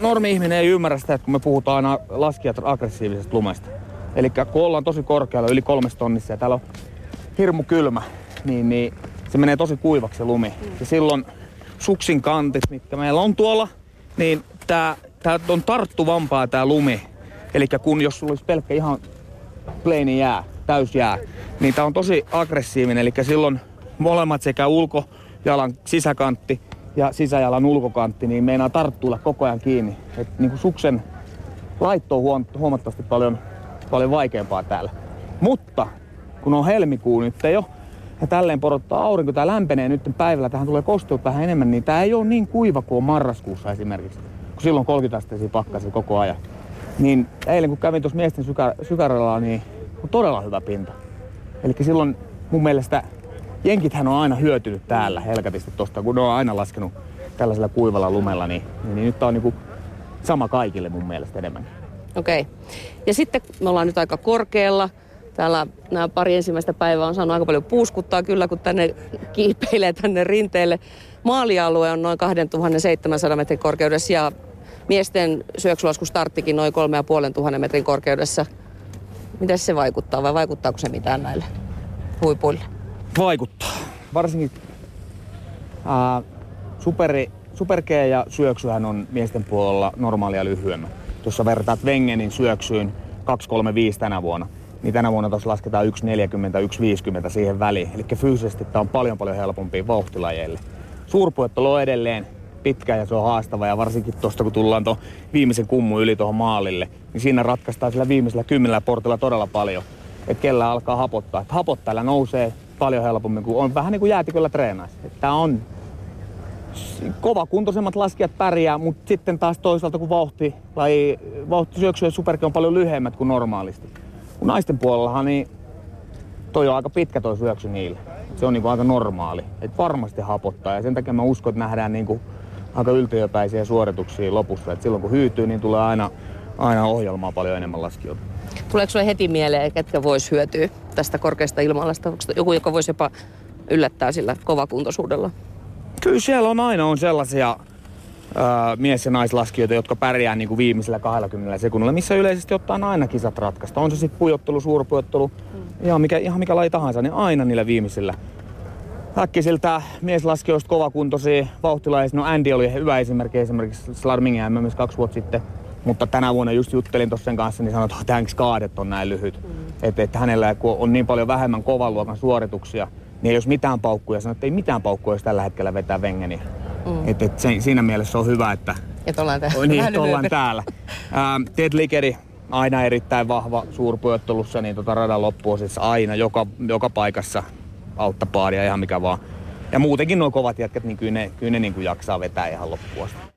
normi-ihminen ei ymmärrä sitä, että kun me puhutaan aina laskijat aggressiivisesta lumesta. Eli kun ollaan tosi korkealla, yli kolmesta tonnissa ja täällä on hirmu kylmä, niin, niin se menee tosi kuivaksi se lumi. Ja silloin suksin kantit, mitkä meillä on tuolla, niin tää, tää on tarttuvampaa tää lumi. Eli kun jos sulla olisi pelkkä ihan plaini jää, täys jää, niin tää on tosi aggressiivinen. Eli silloin molemmat sekä ulkojalan sisäkantti ja sisäjalan ulkokantti, niin meinaa tarttua koko ajan kiinni. Et niin kuin suksen laitto on huomattavasti paljon, paljon vaikeampaa täällä. Mutta kun on helmikuu nyt jo, ja tälleen porottaa aurinko, tämä lämpenee nyt päivällä, tähän tulee kosteutta vähän enemmän, niin tämä ei ole niin kuiva kuin on marraskuussa esimerkiksi, kun silloin 30 asteisia pakkasi koko ajan. Niin eilen kun kävin tuossa miesten sykä, niin on todella hyvä pinta. Eli silloin mun mielestä jenkithän on aina hyötynyt täällä helkatisti tosta, kun ne on aina laskenut tällaisella kuivalla lumella, niin, niin nyt tää on niinku sama kaikille mun mielestä enemmän. Okei. Okay. Ja sitten me ollaan nyt aika korkealla. Täällä nämä pari ensimmäistä päivää on saanut aika paljon puuskuttaa kyllä, kun tänne kiipeilee tänne rinteelle. Maalialue on noin 2700 metrin korkeudessa ja miesten syöksylasku starttikin noin 3500 metrin korkeudessa. Miten se vaikuttaa vai vaikuttaako se mitään näille huipuille? Vaikuttaa. Varsinkin ää, superi, super G ja syöksyhän on miesten puolella normaalia lyhyemmät. Tuossa vertaat Wengenin syöksyyn 235 tänä vuonna, niin tänä vuonna tuossa lasketaan 140, 150 siihen väliin. Eli fyysisesti tämä on paljon paljon helpompi vauhtilajeille. Suurpuettelu on edelleen pitkä ja se on haastava ja varsinkin tuosta kun tullaan tuon viimeisen kummun yli tuohon maalille, niin siinä ratkaistaan sillä viimeisellä kymmenellä portilla todella paljon, että kellä alkaa hapottaa. Et hapot täällä nousee paljon helpommin kuin on vähän niin kuin jäätiköllä treenaisi. Tämä on kova kuntoisemmat laskijat pärjää, mutta sitten taas toisaalta kun vauhti, tai vauhtisyöksy ja superki on paljon lyhyemmät kuin normaalisti. Kun naisten puolellahan niin toi on aika pitkä toi syöksy niille. Se on niin kuin aika normaali. Et varmasti hapottaa ja sen takia mä uskon, että nähdään niin kuin aika yltiöpäisiä suorituksia lopussa. Et silloin kun hyytyy, niin tulee aina, aina ohjelmaa paljon enemmän laskijoita. Tuleeko sinulle heti mieleen, ketkä vois hyötyä tästä korkeasta ilmanalasta? Onko joku, joka voisi jopa yllättää sillä kovakuntoisuudella? Kyllä siellä on aina on sellaisia ää, mies- ja naislaskijoita, jotka pärjää niin kuin viimeisellä 20 sekunnilla, missä yleisesti ottaen aina kisat ratkaista. On se sitten pujottelu, suurpujottelu, mm. ihan, mikä, ihan mikä laji tahansa, niin aina niillä viimeisillä. Äkkisiltä mieslaskijoista kovakuntoisia vauhtilaisia. No Andy oli hyvä esimerkki esimerkiksi Slarmingin myös kaksi vuotta sitten. Mutta tänä vuonna just juttelin tuossa sen kanssa, niin sanoin, että thanks kaadet on näin lyhyt. Mm. Että et hänellä kun on niin paljon vähemmän kovan luokan suorituksia, niin ei jos mitään paukkuja. Sanoin, että ei mitään paukkuja, jos tällä hetkellä vetää vengeni. Mm. Et, et se, siinä mielessä on hyvä, että et ollaan, täällä. niin, että ollaan täällä. Ähm, Ted Likeri, aina erittäin vahva suurpuottelussa, niin tota radan loppuosissa aina, joka, joka paikassa auttapaaria ihan mikä vaan. Ja muutenkin nuo kovat jätkät, niin kyllä ne, kyllä ne niin kuin jaksaa vetää ihan loppuun